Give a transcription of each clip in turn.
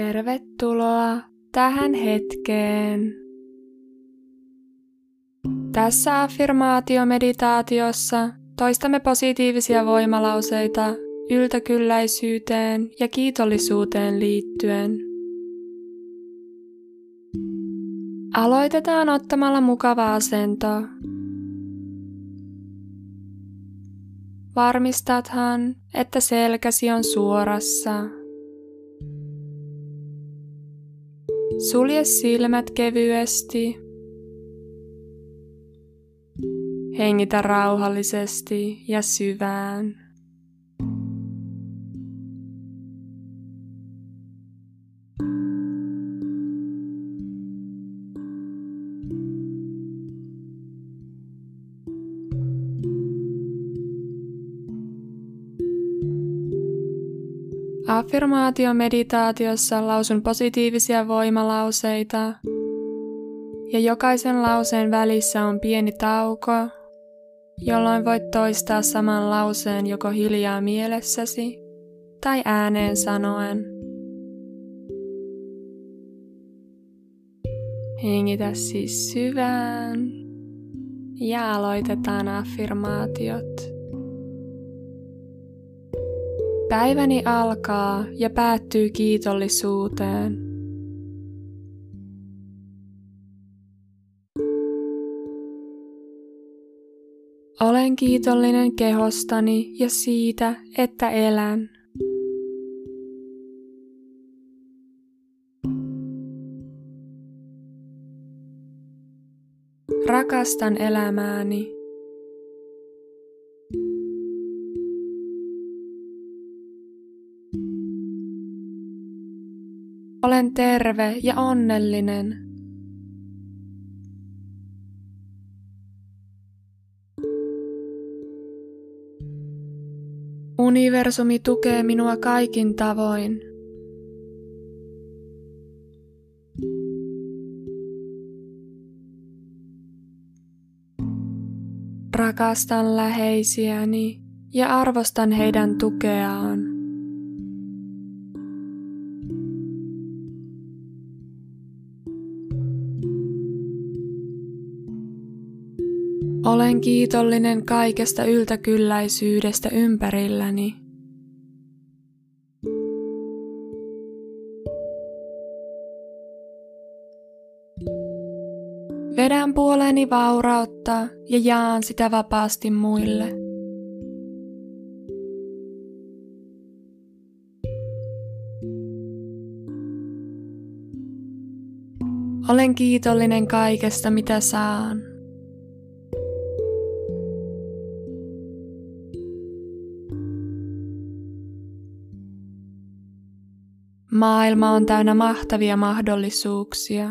Tervetuloa tähän hetkeen. Tässä affirmaatiomeditaatiossa toistamme positiivisia voimalauseita yltäkylläisyyteen ja kiitollisuuteen liittyen. Aloitetaan ottamalla mukava asento. Varmistathan, että selkäsi on suorassa. Sulje silmät kevyesti. Hengitä rauhallisesti ja syvään. Affirmaatiomeditaatiossa lausun positiivisia voimalauseita ja jokaisen lauseen välissä on pieni tauko, jolloin voit toistaa saman lauseen joko hiljaa mielessäsi tai ääneen sanoen. Hengitä siis syvään ja aloitetaan affirmaatiot. Päiväni alkaa ja päättyy kiitollisuuteen. Olen kiitollinen kehostani ja siitä, että elän. Rakastan elämääni. Olen terve ja onnellinen. Universumi tukee minua kaikin tavoin. Rakastan läheisiäni ja arvostan heidän tukeaan. Olen kiitollinen kaikesta yltäkylläisyydestä ympärilläni. Vedän puoleeni vaurautta ja jaan sitä vapaasti muille. Olen kiitollinen kaikesta, mitä saan. Maailma on täynnä mahtavia mahdollisuuksia.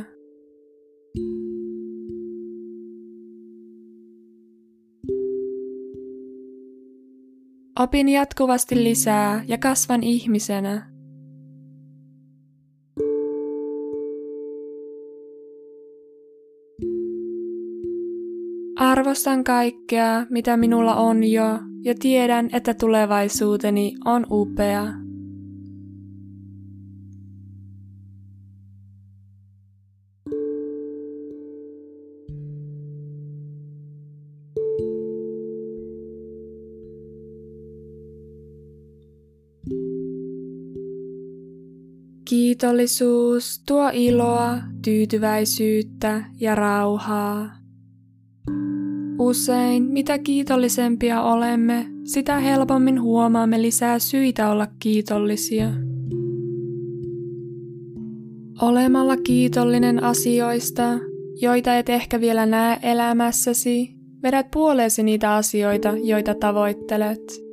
Opin jatkuvasti lisää ja kasvan ihmisenä. Arvostan kaikkea, mitä minulla on jo, ja tiedän, että tulevaisuuteni on upea. Kiitollisuus tuo iloa, tyytyväisyyttä ja rauhaa. Usein mitä kiitollisempia olemme, sitä helpommin huomaamme lisää syitä olla kiitollisia. Olemalla kiitollinen asioista, joita et ehkä vielä näe elämässäsi, vedät puoleesi niitä asioita, joita tavoittelet.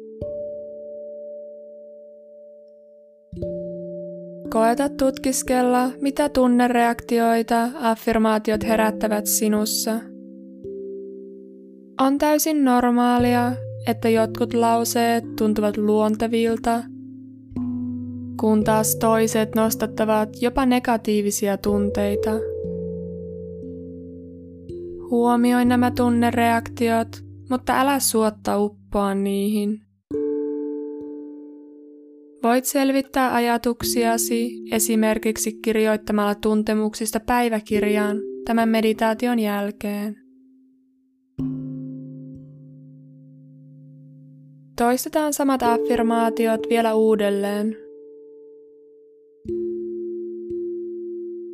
Koeta tutkiskella, mitä tunnereaktioita affirmaatiot herättävät sinussa. On täysin normaalia, että jotkut lauseet tuntuvat luontevilta, kun taas toiset nostattavat jopa negatiivisia tunteita. Huomioi nämä tunnereaktiot, mutta älä suotta uppoa niihin. Voit selvittää ajatuksiasi esimerkiksi kirjoittamalla tuntemuksista päiväkirjaan tämän meditaation jälkeen. Toistetaan samat affirmaatiot vielä uudelleen.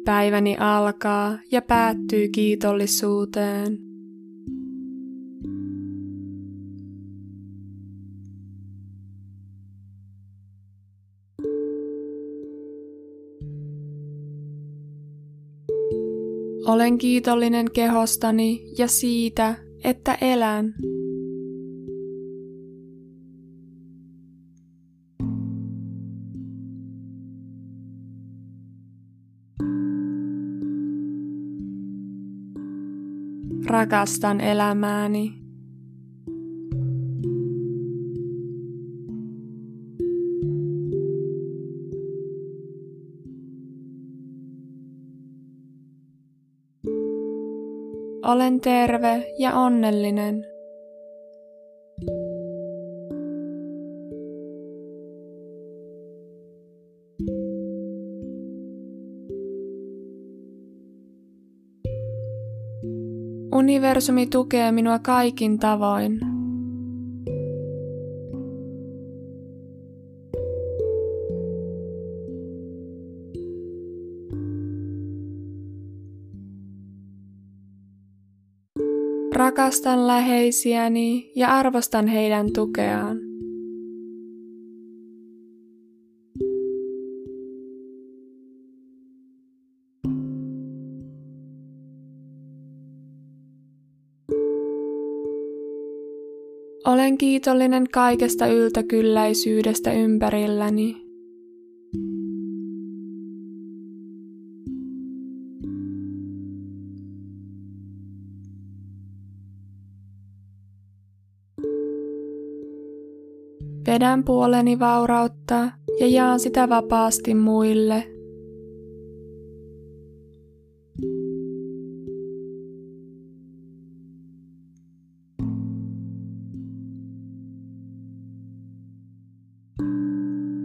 Päiväni alkaa ja päättyy kiitollisuuteen. Olen kiitollinen kehostani ja siitä, että elän. Rakastan elämääni. Olen terve ja onnellinen. Universumi tukee minua kaikin tavoin. Rakastan läheisiäni ja arvostan heidän tukeaan. Olen kiitollinen kaikesta yltäkylläisyydestä ympärilläni. Vedän puoleni vaurautta ja jaan sitä vapaasti muille.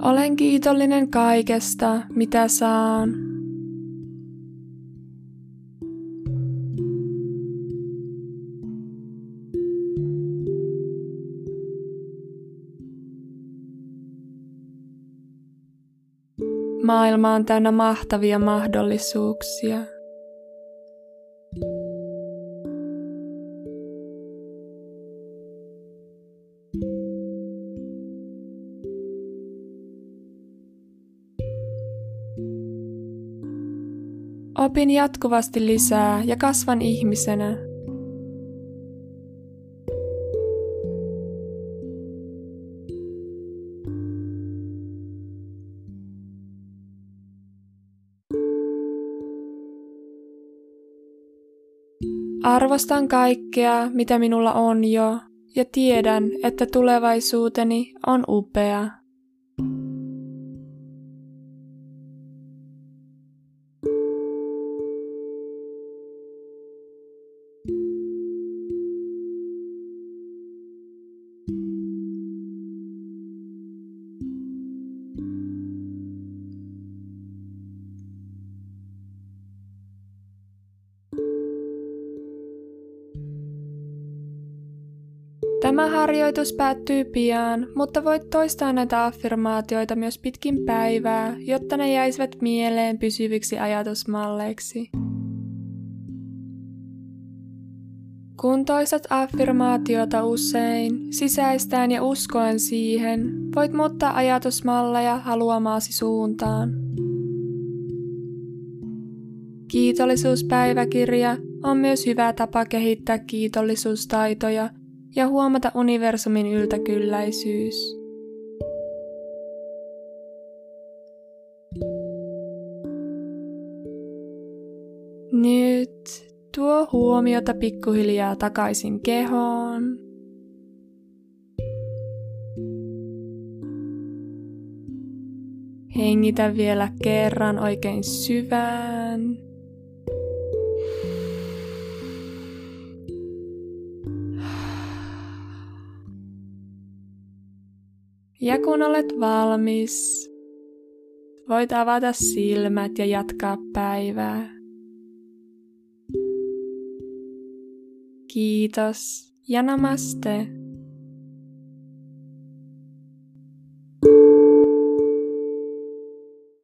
Olen kiitollinen kaikesta, mitä saan. Maailma on täynnä mahtavia mahdollisuuksia. Opin jatkuvasti lisää ja kasvan ihmisenä. Arvostan kaikkea, mitä minulla on jo, ja tiedän, että tulevaisuuteni on upea. Tämä harjoitus päättyy pian, mutta voit toistaa näitä affirmaatioita myös pitkin päivää, jotta ne jäisivät mieleen pysyviksi ajatusmalleiksi. Kun toistat affirmaatiota usein, sisäistään ja uskoen siihen, voit muuttaa ajatusmalleja haluamaasi suuntaan. Kiitollisuuspäiväkirja on myös hyvä tapa kehittää kiitollisuustaitoja ja huomata universumin yltäkylläisyys. Nyt tuo huomiota pikkuhiljaa takaisin kehoon. Hengitä vielä kerran oikein syvään. Ja kun olet valmis, voit avata silmät ja jatkaa päivää. Kiitos ja namaste.